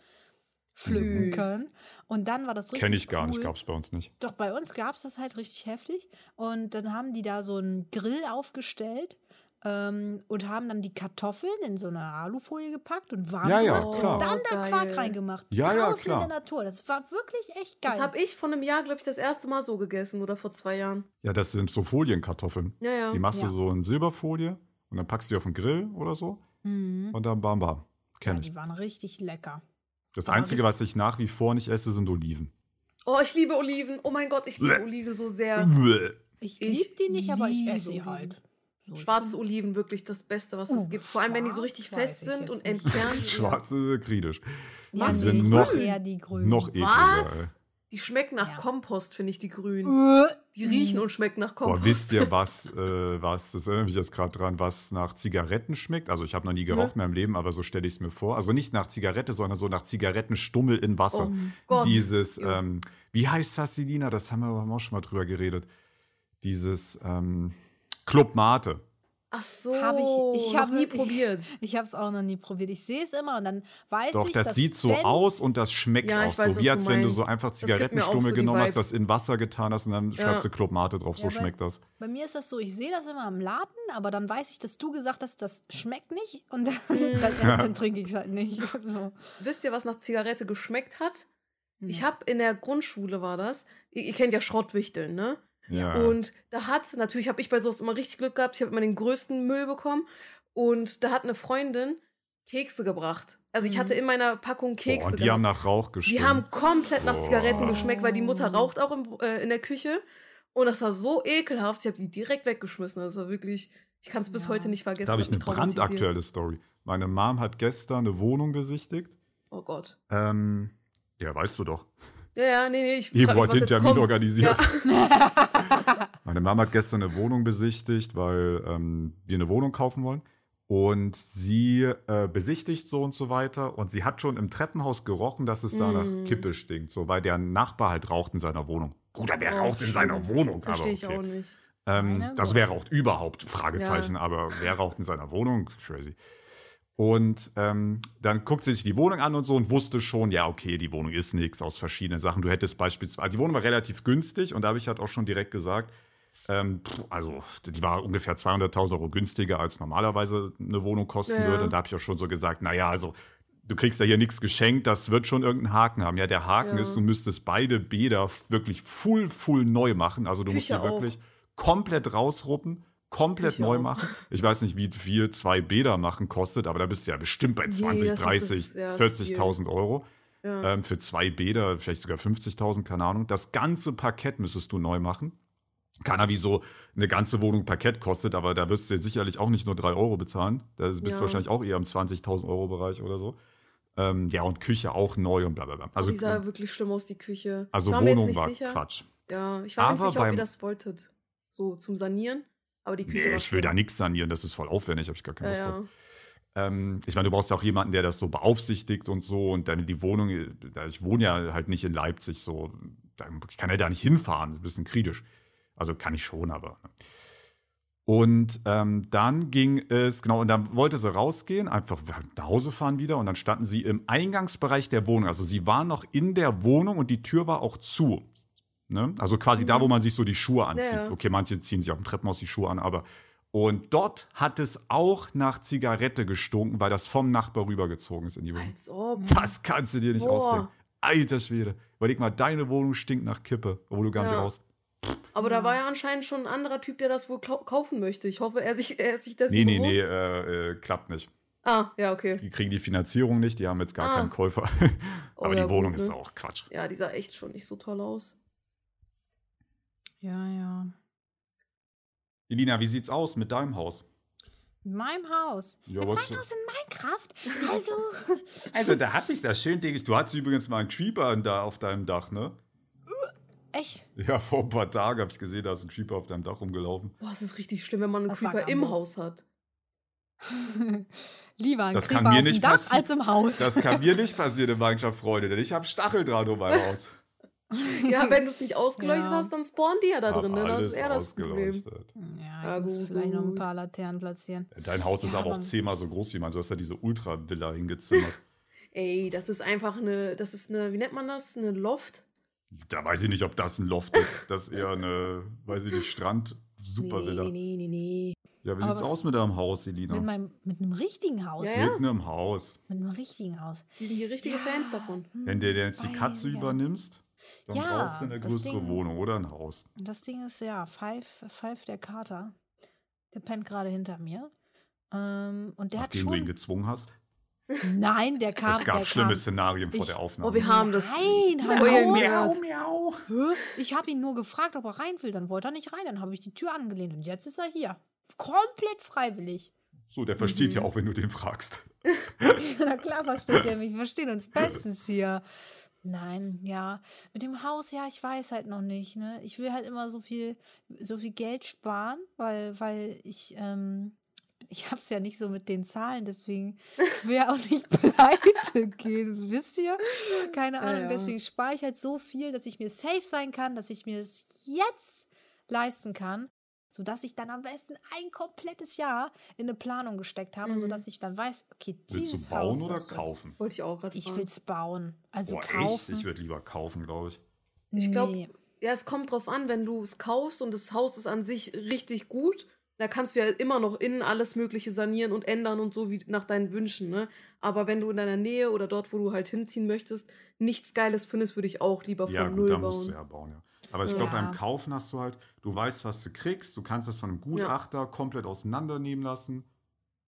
pflücken können. Und dann war das richtig Kenne ich gar cool. nicht, gab es bei uns nicht. Doch, bei uns gab es das halt richtig heftig. Und dann haben die da so einen Grill aufgestellt ähm, und haben dann die Kartoffeln in so eine Alufolie gepackt und warm Ja, ja, gemacht klar. und dann da. Quark reingemacht. Ja, ja, Draußen klar. in der Natur. Das war wirklich echt geil. Das habe ich vor einem Jahr, glaube ich, das erste Mal so gegessen oder vor zwei Jahren. Ja, das sind so Folienkartoffeln. Ja, ja. Die machst Ja. du so in Silberfolie und dann packst du die auf den Grill oder so mhm. und dann bam bam. ja, Kenn ich. die waren richtig lecker. Das aber Einzige, was ich nach wie vor nicht esse, sind Oliven. Oh, ich liebe Oliven. Oh mein Gott, ich liebe. Oliven so sehr. Ich, Ich liebe die nicht, aber ich esse sie Oliven. halt. Schwarze Oliven, wirklich das Beste, was Uh, es gibt. Vor allem, wenn die so richtig fest sind und entkernt. Schwarze kritisch. Ja, Die sind noch- eher die grünen. Noch ekliger. Was? Die schmecken nach Ja. Kompost, finde ich, die grünen. Äh, Die riechen und schmecken nach Kompost. Boah, wisst ihr, was, äh, was, das erinnert mich jetzt gerade dran, was nach Zigaretten schmeckt? Also ich habe noch nie geraucht in meinem Leben, aber so stelle ich es mir vor. Also nicht nach Zigarette, sondern so nach Zigarettenstummel in Wasser. Oh Gott. Dieses, Ja. ähm, wie heißt das, Selina? Das haben wir aber auch schon mal drüber geredet. Dieses ähm, Club Mate. Ach so, Hab ich- ich habe- nie probiert. Ich habe es auch noch nie probiert. Ich sehe es immer und dann weiß Doch, ich, das dass sieht so aus und das schmeckt Ja, auch ich weiß, so. Wie als wenn du so einfach Zigarettenstummel so genommen hast, das in Wasser getan hast und dann Ja. schreibst du Club Mate drauf. So Ja, weil- schmeckt das. Bei mir ist das so, ich sehe das immer im Laden, aber dann weiß ich, dass du gesagt hast, das schmeckt nicht und dann, Mhm. dann, dann trinke ich es halt nicht. So. Wisst ihr, was nach Zigarette geschmeckt hat? Hm. Ich habe in der Grundschule war das. Ihr, ihr kennt ja Schrottwichteln, ne? Ja. Und da hat, natürlich habe ich bei sowas immer richtig Glück gehabt. Ich habe immer den größten Müll bekommen. Und da hat eine Freundin Kekse gebracht. Also ich Mhm. hatte in meiner Packung Boah, Kekse. und die haben gehabt. nach Rauch gestimmt. die haben komplett nach Zigaretten Boah. geschmeckt, weil die Mutter raucht auch im, äh, in der Küche. Und das war so ekelhaft. Ich habe die direkt weggeschmissen. Das war wirklich, ich kann es bis Ja. heute nicht vergessen. Da habe ich eine brandaktuelle Story. Meine Mom hat gestern eine Wohnung besichtigt. Oh Gott. Ähm, ja, weißt du doch. Ja, ja, nee, nee. Ich Ivo hat den jetzt Termin kommt. organisiert. Ja. Meine Mama hat gestern eine Wohnung besichtigt, weil ähm, wir eine Wohnung kaufen wollen. Und sie äh, besichtigt so und so weiter. Und sie hat schon im Treppenhaus gerochen, dass es da Mm. nach Kippe stinkt. So, weil der Nachbar halt raucht in seiner Wohnung. Bruder, wer Oh, raucht in seiner. Wohnung? Verstehe ich Aber auch okay. nicht. Ähm, also wer raucht überhaupt? Fragezeichen, aber wer raucht in seiner Wohnung? Crazy. Und ähm, dann guckt sie sich die Wohnung an und so und wusste schon, ja, okay, die Wohnung ist nichts aus verschiedenen Sachen. Du hättest beispielsweise, die Wohnung war relativ günstig und da habe ich halt auch schon direkt gesagt, ähm, also die war ungefähr 200.000 Euro günstiger als normalerweise eine Wohnung kosten Ja. würde. Und da habe ich auch schon so gesagt, naja, also du kriegst ja hier nichts geschenkt, das wird schon irgendeinen Haken haben. Ja, der Haken Ja. ist, du müsstest beide Bäder wirklich full, full neu machen. Also du Küche musst auch. wirklich komplett rausruppen, komplett Küche neu auch. machen. Ich weiß nicht, wie viel zwei Bäder machen kostet, aber da bist du ja bestimmt bei Nee, 20, das ist 30, das- ja, das ist 40.000 Euro. Ja. Ähm, für zwei Bäder, vielleicht sogar 50.000, keine Ahnung. Das ganze Parkett müsstest du neu machen. Keiner wie so eine ganze Wohnung Parkett kostet, aber da wirst du dir sicherlich auch nicht nur 3 Euro bezahlen. Da bist du Ja. wahrscheinlich auch eher im 20.000 Euro Bereich oder so. Ähm, ja, und Küche auch neu und bla bla bla. Also, die sah wirklich schlimm aus, die Küche. also ich Wohnung war sicher. Quatsch. Ja, ich war mir nicht Aber sicher, ob ihr das wolltet. So zum Sanieren. Aber die Küche Nee, war ich will da nichts sanieren, das ist voll aufwendig, habe ich gar keine Ja, Lust drauf. ja. Ähm, ich meine, du brauchst ja auch jemanden, der das so beaufsichtigt und so. Und dann die Wohnung, ich wohne ja halt nicht in Leipzig, so. Ich kann ja da nicht hinfahren, ein bisschen kritisch. Also kann ich schon, aber. ne. Und ähm, dann ging es, genau, und dann wollte sie rausgehen, einfach nach Hause fahren wieder. Und dann standen sie im Eingangsbereich der Wohnung. Also sie waren noch in der Wohnung und die Tür war auch zu. Ne? Also quasi da, wo man sich so die Schuhe anzieht. Ja, ja. Okay, manche ziehen sich auf dem Treppenhaus die Schuhe an, aber und dort hat es auch nach Zigarette gestunken, weil das vom Nachbar rübergezogen ist in die Wohnung. Als ob. Das kannst du dir nicht Boah. ausdenken. Alter Schwede. Überleg mal, deine Wohnung stinkt nach Kippe, obwohl du gar nicht Ja. raus. Aber da war ja anscheinend schon ein anderer Typ, der das wohl kau- kaufen möchte. Ich hoffe, er sich, er ist sich dessen Nee, nee, bewusst. nee, äh, äh, klappt nicht. Ah, ja, okay. Die kriegen die Finanzierung nicht, die haben jetzt gar Ah. keinen Käufer. Oh, Aber ja, die Wohnung gut, ist ne? auch Quatsch. Ja, die sah echt schon nicht so toll aus. Ja, ja. Elina, wie sieht's aus mit deinem Haus? In meinem Haus. Ja, in meinem Haus in Minecraft. Also, Also, da hab ich das schön, Ding. Du hattest übrigens mal einen Creeper da auf deinem Dach, ne? echt. Ja, vor ein paar Tagen habe ich gesehen, da ist ein Creeper auf deinem Dach rumgelaufen. Boah, es ist richtig schlimm, wenn man einen Das Creeper im. Haus hat. Lieber ein Das Creeper kann mir auf nicht dem Dach als im Haus. Das kann mir nicht passieren in Minecraft, Freunde, denn ich habe Stacheldraht um mein Haus. Ja, wenn du es nicht ausgeleuchtet Ja. hast, dann spawnen die ja da drin. Ne? Das ist eher das Problem. ausgeleuchtet. ja, Ja, ich muss gut, vielleicht noch ein paar Laternen platzieren. Dein Haus ist Ja, aber auch zehnmal so groß wie mein. Du hast ja diese Ultra-Villa hingezimmert. Ey, das ist einfach eine, das ist eine, wie nennt man das? Eine Loft? Da weiß ich nicht, ob das ein Loft ist. Das ist eher eine, weiß ich nicht, Strand-Supervilla. Nee, nee, nee, nee. Ja, wie sieht's Aber- aus mit deinem Haus, Selina? Mit, meinem, mit einem richtigen Haus. Ja, ja. Mit einem Haus. Mit einem richtigen Haus. Die sind hier richtige Ja. Fans davon. Wenn du dir jetzt die Katze ja. übernimmst, dann Ja, brauchst du eine das größere Ding- Wohnung oder ein Haus. Das Ding ist ja, Five, Five der Kater, der pennt gerade hinter mir. Ähm, und der Nachdem du ihn hat schon. gezwungen hast. Nein, der kam. Es gab der schlimme kam, Szenarien vor Ich- der Aufnahme. Oh, wir haben das. Nein, Heulen hallo. gehört. miau. Hä? Ich habe ihn nur gefragt, ob er rein will. Dann wollte er nicht rein. Dann habe ich die Tür angelehnt und jetzt ist er hier. Komplett freiwillig. So, der versteht Mhm. ja auch, wenn du den fragst. Na klar versteht er mich. Wir verstehen uns bestens hier. Nein, ja. Mit dem Haus, ja, ich weiß halt noch nicht. Ne? Ich will halt immer so viel, so viel Geld sparen, weil, weil ich, ähm, ich hab's ja nicht so mit den Zahlen, deswegen will ja auch nicht pleite gehen, wisst ihr? Keine Ja, Ahnung, ja. deswegen spare ich halt so viel, dass ich mir safe sein kann, dass ich mir es jetzt leisten kann, sodass ich dann am besten ein komplettes Jahr in eine Planung gesteckt habe, Mhm. sodass ich dann weiß, okay, Willst dieses du bauen Haus oder kaufen? Wollte ich auch gerade Ich fragen. will's bauen. Also Boah, kaufen. echt? Ich würde lieber kaufen, glaube ich. Ich glaub, nee. Ja, es kommt drauf an, wenn du es kaufst und das Haus ist an sich richtig gut, da kannst du ja immer noch innen alles Mögliche sanieren und ändern und so wie nach deinen Wünschen, ne? Aber wenn du in deiner Nähe oder dort, wo du halt hinziehen möchtest, nichts Geiles findest, würde ich auch lieber von Ja, Null gut, da bauen. musst du ja bauen, ja. Aber ich Ja. glaube, beim Kaufen hast du halt, du weißt, was du kriegst, du kannst es von einem Gutachter komplett auseinandernehmen lassen.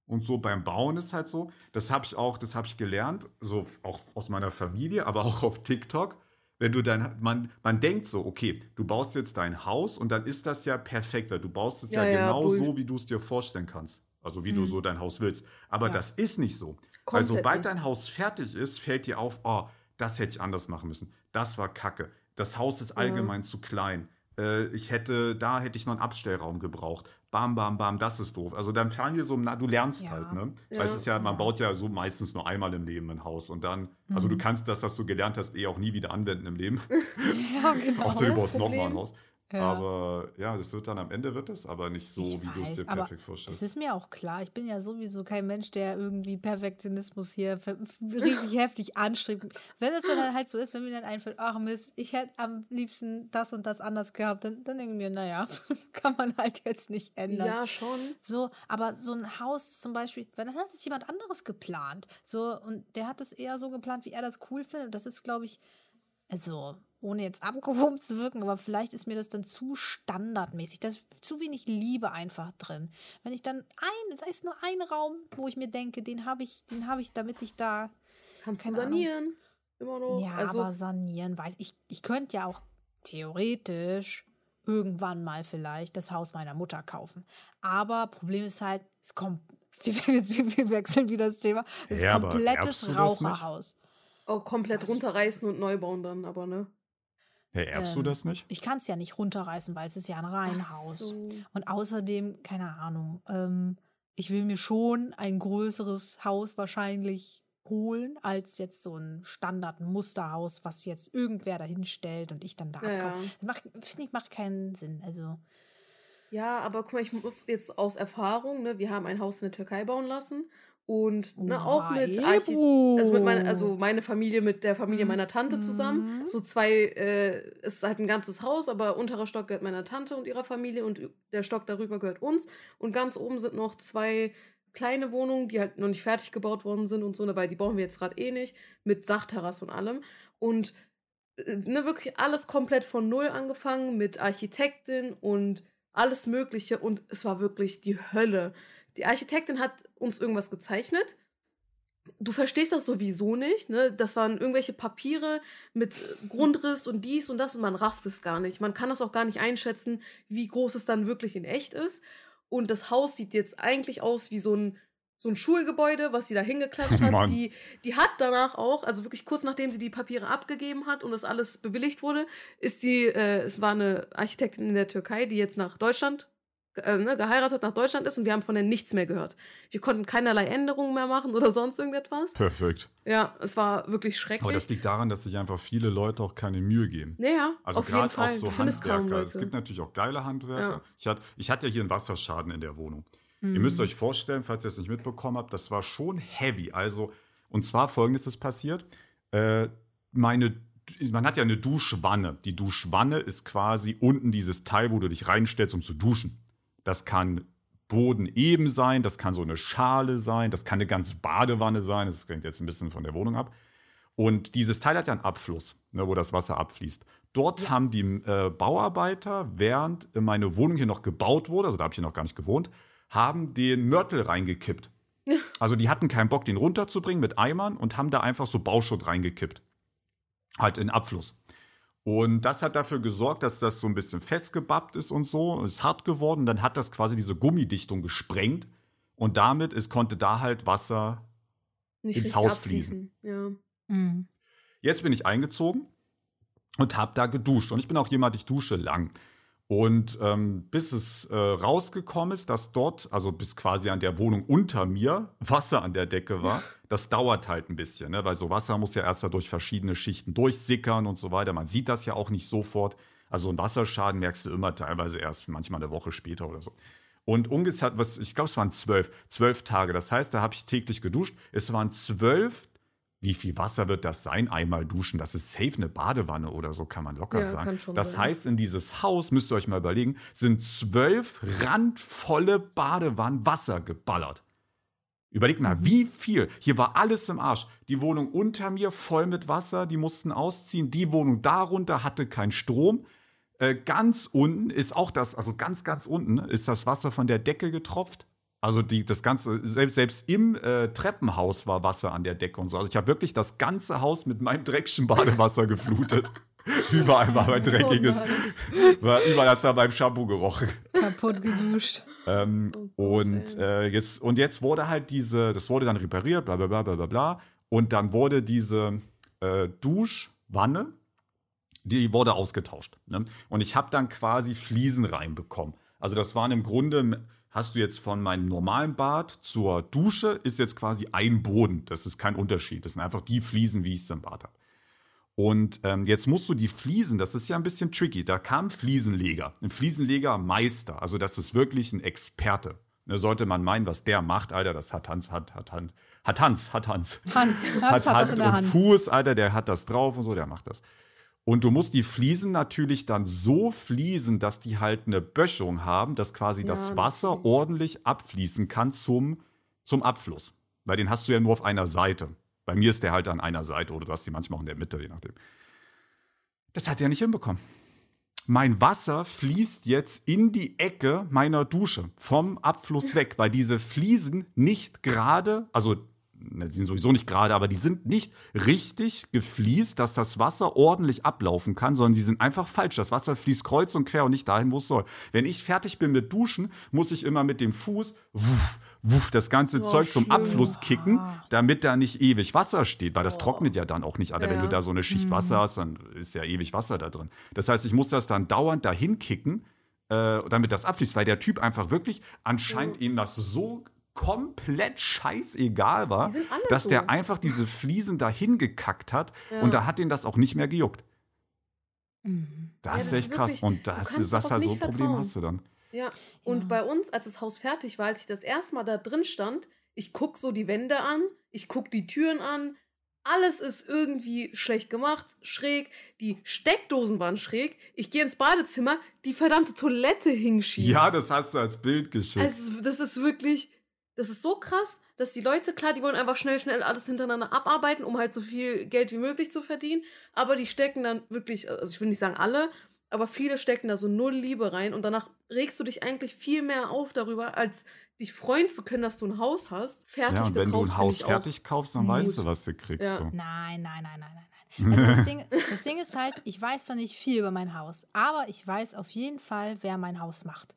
Und so beim Bauen ist halt so, das habe ich auch, das habe ich gelernt, so auch aus meiner Familie, aber auch auf TikTok. Wenn du dann, man, man denkt so, okay, du baust jetzt dein Haus und dann ist das ja perfekt, weil du baust es ja, Ja, ja, genau Bull- so, wie du es dir vorstellen kannst. Also wie du Mhm. so dein Haus willst. Aber Ja. das ist nicht so. Weil Komplett sobald nicht. dein Haus fertig ist, fällt dir auf, oh, das hätte ich anders machen müssen. Das war kacke. Das Haus ist allgemein zu klein. Äh, ich hätte, da hätte ich noch einen Abstellraum gebraucht. Bam, bam, bam, das ist doof. Also dann fallen dir so, na, du lernst Ja. halt, ne? Ja. Weil es ist ja, man Ja. baut ja so meistens nur einmal im Leben ein Haus und dann, also du Mhm. kannst das, was du gelernt hast, eh auch nie wieder anwenden im Leben. Ja, genau. Außer du baust nochmal ein. Haus. Ja. Aber ja, das wird dann am Ende wird es, aber nicht so, Ich wie du es weiß, dir aber perfekt Das vorstellst. ist mir auch klar. Ich bin ja sowieso kein Mensch, der irgendwie Perfektionismus hier richtig heftig anstrebt. Wenn es dann halt so ist, wenn mir dann einfällt, ach Mist, ich hätte am liebsten das und das anders gehabt, dann, dann denke ich mir, naja, kann man halt jetzt nicht ändern. Ja, schon. So, aber so ein Haus zum Beispiel, weil dann hat es jemand anderes geplant. So, und der hat es eher so geplant, wie er das cool findet. Das ist, glaube ich, also, ohne jetzt abgehoben zu wirken, aber vielleicht ist mir das dann zu standardmäßig. Da ist zu wenig Liebe einfach drin. Wenn ich dann ein, sei es nur ein Raum, wo ich mir denke, den habe ich, den habe ich, damit ich da. Kannst Keine du sanieren. Immer noch. Ja, also, aber sanieren weiß ich. Ich könnte ja auch theoretisch irgendwann mal vielleicht das Haus meiner Mutter kaufen. Aber Problem ist halt, es kommt. Wir, wir, wir wechseln wieder das Thema. Es ist Ja, komplettes das? Raucherhaus. auch komplett Was? runterreißen und neu bauen dann, aber ne? Hey, erbst du ähm, das nicht? Ich kann es ja nicht runterreißen, weil es ist ja ein Reihenhaus. so. Und außerdem, keine Ahnung, ähm, ich will mir schon ein größeres Haus wahrscheinlich holen, als jetzt so ein Standard-Musterhaus, was jetzt irgendwer dahin stellt und ich dann da Ja, ja. abkomme. Das macht, finde ich, macht keinen Sinn. Also, Ja, aber guck mal, ich muss jetzt aus Erfahrung, ne, wir haben ein Haus in der Türkei bauen lassen und ne, auch mit Archi also mit meiner, also meine Familie mit der Familie Mhm. meiner Tante zusammen. Mhm. So zwei, äh, es ist halt ein ganzes Haus, aber unterer Stock gehört meiner Tante und ihrer Familie und der Stock darüber gehört uns. Und ganz oben sind noch zwei kleine Wohnungen, die halt noch nicht fertig gebaut worden sind und so, ne, weil die brauchen wir jetzt gerade eh nicht, mit Dachterrasse und allem. Und äh, ne, wirklich alles komplett von null angefangen mit Architektin und alles Mögliche und es war wirklich die Hölle. Die Architektin hat uns irgendwas gezeichnet. Du verstehst das sowieso nicht, ne? Das waren irgendwelche Papiere mit Grundriss und dies und das und man rafft es gar nicht. Man kann das auch gar nicht einschätzen, wie groß es dann wirklich in echt ist. Und das Haus sieht jetzt eigentlich aus wie so ein, so ein Schulgebäude, was sie da hingeklatscht hat. Mann. Die, die hat danach auch, also wirklich kurz nachdem sie die Papiere abgegeben hat und das alles bewilligt wurde, ist sie, äh, es war eine Architektin in der Türkei, die jetzt nach Deutschland äh, ne, geheiratet nach Deutschland ist und wir haben von der nichts mehr gehört. Wir konnten keinerlei Änderungen mehr machen oder sonst irgendetwas. Perfekt. Ja, es war wirklich schrecklich. Aber das liegt daran, dass sich einfach viele Leute auch keine Mühe geben. naja, Also auf jeden gerade auch Fall. so Handwerker. Es gibt natürlich auch geile Handwerker. Ja. Ich, hatte, ich hatte ja hier einen Wasserschaden in der Wohnung. Ihr Mhm. müsst euch vorstellen, falls ihr es nicht mitbekommen habt, das war schon heavy. Also, Und zwar folgendes ist passiert. Äh, meine, man hat ja eine Duschwanne. Die Duschwanne ist quasi unten dieses Teil, wo du dich reinstellst, um zu duschen. Das kann Boden eben sein, das kann so eine Schale sein, das kann eine ganze Badewanne sein. Das hängt jetzt ein bisschen von der Wohnung ab. Und dieses Teil hat ja einen Abfluss, ne, wo das Wasser abfließt. Dort ja. haben die äh, Bauarbeiter, während meine Wohnung hier noch gebaut wurde, also da habe ich hier noch gar nicht gewohnt, haben den Mörtel reingekippt. Also die hatten keinen Bock, den runterzubringen mit Eimern und haben da einfach so Bauschutt reingekippt. Halt in Abfluss. Und das hat dafür gesorgt, dass das so ein bisschen festgebappt ist und so, ist hart geworden. Dann hat das quasi diese Gummidichtung gesprengt und damit ist, konnte da halt Wasser Nicht ins Haus fließen. Ja. Mhm. Jetzt bin ich eingezogen und habe da geduscht. Und ich bin auch jemand, ich dusche lang. Und ähm, bis es äh, rausgekommen ist, dass dort, also bis quasi an der Wohnung unter mir Wasser an der Decke war, das dauert halt ein bisschen, ne? weil so Wasser muss ja erst da durch verschiedene Schichten durchsickern und so weiter. Man sieht das ja auch nicht sofort. Also ein Wasserschaden merkst du immer teilweise erst manchmal eine Woche später oder so. Und ungefähr, was, ich glaube, es waren zwölf, zwölf Tage. Das heißt, da habe ich täglich geduscht. Es waren zwölf wie viel Wasser wird das sein? Einmal duschen, das ist safe eine Badewanne oder so, kann man locker ja, sagen. Das sein. heißt, in dieses Haus, müsst ihr euch mal überlegen, sind zwölf randvolle Badewannen Wasser geballert. Überlegt mal, mhm. wie viel. Hier war alles im Arsch. Die Wohnung unter mir voll mit Wasser, die mussten ausziehen. Die Wohnung darunter hatte keinen Strom. Äh, ganz unten ist auch das, also ganz, ganz unten ist das Wasser von der Decke getropft. Also die, das ganze, selbst, selbst im äh, Treppenhaus war Wasser an der Decke und so. Also ich habe wirklich das ganze Haus mit meinem dreckischen Badewasser geflutet. überall war mein dreckiges, oh war überall hat da beim Shampoo gerochen. Kaputt geduscht. Ähm, oh Gott, und, äh, jetzt, und jetzt wurde halt diese, das wurde dann repariert, bla bla bla bla bla. Und dann wurde diese äh, Duschwanne, die wurde ausgetauscht. Ne? Und ich habe dann quasi Fliesen reinbekommen. Also das waren im Grunde hast du jetzt von meinem normalen Bad zur Dusche, ist jetzt quasi ein Boden. Das ist kein Unterschied. Das sind einfach die Fliesen, wie ich es im Bad habe. Und ähm, jetzt musst du die Fliesen, das ist ja ein bisschen tricky. Da kam ein Fliesenleger, ein Fliesenlegermeister. Also das ist wirklich ein Experte. Da sollte man meinen, was der macht, Alter, das hat Hans, hat, hat, hat, hat Hans, hat Hans. Hans, Hans hat, hat, Hand und Hand. Fuß, Alter, der hat das drauf und so, der macht das. Und du musst die Fliesen natürlich dann so fließen, dass die halt eine Böschung haben, dass quasi ja, das Wasser okay. ordentlich abfließen kann zum, zum Abfluss. Weil den hast du ja nur auf einer Seite. Bei mir ist der halt an einer Seite oder du hast die manchmal auch in der Mitte, je nachdem. Das hat er nicht hinbekommen. Mein Wasser fließt jetzt in die Ecke meiner Dusche vom Abfluss weg, weil diese Fliesen nicht gerade, also die sind sowieso nicht gerade, aber die sind nicht richtig gefliest, dass das Wasser ordentlich ablaufen kann, sondern die sind einfach falsch. Das Wasser fließt kreuz und quer und nicht dahin, wo es soll. Wenn ich fertig bin mit Duschen, muss ich immer mit dem Fuß wuff, wuff, das ganze oh, Zeug schön. zum Abfluss kicken, damit da nicht ewig Wasser steht, weil das oh. trocknet ja dann auch nicht. Alter, ja. wenn du da so eine Schicht mhm. Wasser hast, dann ist ja ewig Wasser da drin. Das heißt, ich muss das dann dauernd dahin kicken, äh, damit das abfließt, weil der Typ einfach wirklich anscheinend mhm. ihm das so komplett scheißegal war, dass der einfach diese Fliesen dahin gekackt hat ja. und da hat ihn das auch nicht mehr gejuckt. Mhm. Das, ja, das ist echt krass. Wirklich, und das, das, das halt so ein Problem hast du dann. Ja, und ja. bei uns, als das Haus fertig war, als ich das erste Mal da drin stand, ich gucke so die Wände an, ich gucke die Türen an, alles ist irgendwie schlecht gemacht, schräg, die Steckdosen waren schräg, ich gehe ins Badezimmer, die verdammte Toilette hing schief. Ja, das hast du als Bild geschickt. Also, das ist wirklich, das ist so krass, dass die Leute, klar, die wollen einfach schnell, schnell alles hintereinander abarbeiten, um halt so viel Geld wie möglich zu verdienen. Aber die stecken dann wirklich, also ich will nicht sagen alle, aber viele stecken da so null Liebe rein und danach regst du dich eigentlich viel mehr auf darüber, als dich freuen zu können, dass du ein Haus hast, fertig Ja, und wenn gekauft, du ein Haus fertig kaufst, dann weißt du, was du kriegst. Ja. So. Nein, nein, nein, nein, nein. Also das Ding, das Ding ist halt, ich weiß zwar nicht viel über mein Haus, aber ich weiß auf jeden Fall, wer mein Haus macht.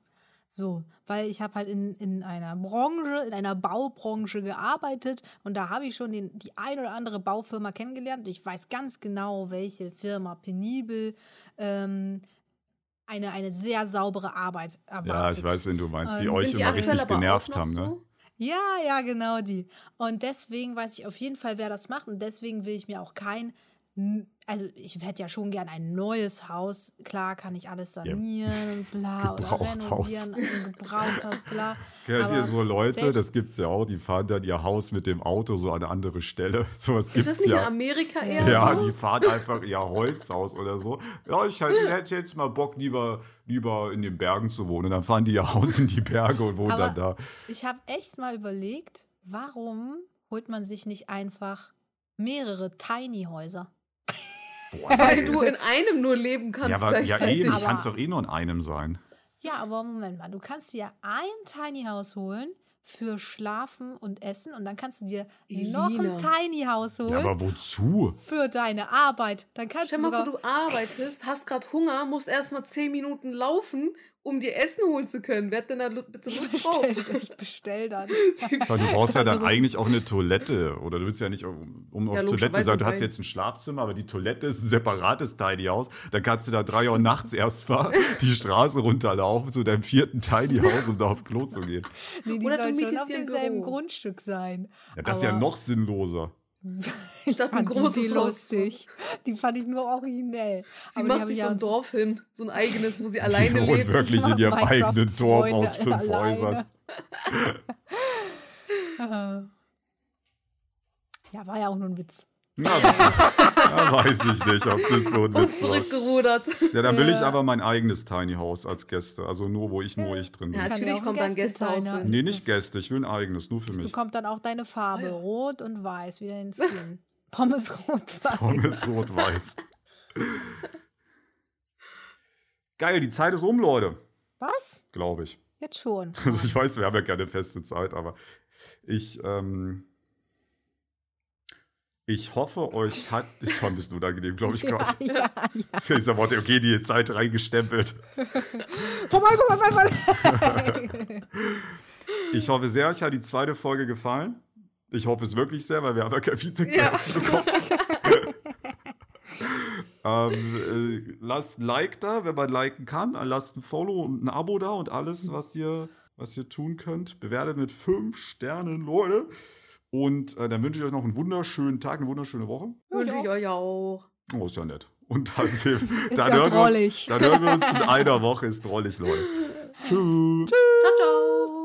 So, weil ich habe halt in, in einer Branche, in einer Baubranche gearbeitet und da habe ich schon den, die ein oder andere Baufirma kennengelernt. Ich weiß ganz genau, welche Firma penibel ähm, eine, eine sehr saubere Arbeit erwartet. Ja, ich weiß, wen du meinst, die ähm, euch immer richtig genervt haben, ne? So? Ja, ja, genau die. Und deswegen weiß ich auf jeden Fall, wer das macht und deswegen will ich mir auch kein also ich hätte ja schon gern ein neues Haus. Klar kann ich alles sanieren und bla oder Gebrauchthaus. renovieren, ein Gebrauchthaus, bla. Kennt ihr so Leute, das gibt's ja auch, die fahren dann ihr Haus mit dem Auto so an eine andere Stelle. Sowas Ist gibt's das nicht in ja. Amerika Ja. eher Ja, so? die fahren einfach ihr Holzhaus oder so. Ja, ich hätte, hätte jetzt mal Bock, lieber, lieber in den Bergen zu wohnen. Und dann fahren die ihr Haus in die Berge und wohnen Aber- dann da. Ich habe echt mal überlegt, warum holt man sich nicht einfach mehrere Tiny Häuser? Weil du in einem nur leben kannst Ja, aber ja eben, Aber- kann es doch eh nur in einem sein. Ja, aber Moment mal, du kannst dir ein Tiny House holen für Schlafen und Essen und dann kannst du dir noch ein. Tiny House holen Ja, aber wozu? für deine Arbeit. Dann kannst Stell du mal sogar du arbeitest, hast gerade Hunger, musst erst mal zehn Minuten laufen, um dir Essen holen zu können. Wer hat denn da bitte ich Lust drauf? bestell, ich bestell dann. Weil du brauchst ja dann eigentlich auch eine Toilette. Oder du willst ja nicht um, um auf Ja, Toilette logischerweise sagen, du hast jetzt ein Schlafzimmer, aber die Toilette ist ein separates Tiny House. Dann kannst du da drei Uhr nachts erst mal die Straße runterlaufen zu deinem vierten Tiny House, um da auf Klo zu gehen. Nee, die Oder du soll schon auf demselben. Grundstück sein. Ja, das ist ja Aber- noch sinnloser. Ich Statt ein fand die großes Haus. lustig. Die fand ich nur originell. Sie Aber die macht sich ich so ja ein Dorf hin, so ein eigenes, wo sie Die alleine wohnt lebt. wirklich in ihrem eigenen Dorf aus fünf alleine. Häusern. Ja, war ja auch nur ein Witz. Na, da weiß ich nicht, ob das so ein Und Witz war. zurückgerudert. Ja, dann will ich aber mein eigenes Tiny House als Gäste. Also nur, wo ich nur ich drin bin. Ja, natürlich auch kommt ein dann Gästehaus Gästetiner. hin. Nee, nicht Gäste. Ich will ein eigenes, nur für mich. Bekommt dann auch deine Farbe, ja. rot und weiß, wie dein Skin. Pommes rot-weiß. Pommes rot-weiß. Geil, die Zeit ist um, Leute. Was? Glaube ich. Jetzt schon. Also ich weiß, wir haben ja keine feste Zeit, aber ich, ähm, ich hoffe, euch hat. Das war ein bisschen unangenehm, glaube ich Ja, gerade. ja, ja. Das ist ja Worte, okay, die Zeit reingestempelt. Vorbei, vorbei, vorbei. Ich hoffe sehr, euch hat die zweite Folge gefallen. Ich hoffe es wirklich sehr, weil wir haben ja kein Feedback Ja. bekommen. ähm, äh, lasst ein Like da, wenn man liken kann. Lasst ein Follow und ein Abo da und alles, was ihr, was ihr tun könnt. Bewertet mit fünf Sternen, Leute. Und äh, dann wünsche ich euch noch einen wunderschönen Tag, eine wunderschöne Woche. Wünsche ich euch auch. Oh, ist ja nett. Und dann, dann, ja hören, wir drollig. uns, dann hören wir uns in einer Woche. Ist drollig, Leute. Tschüss. Ciao, ciao.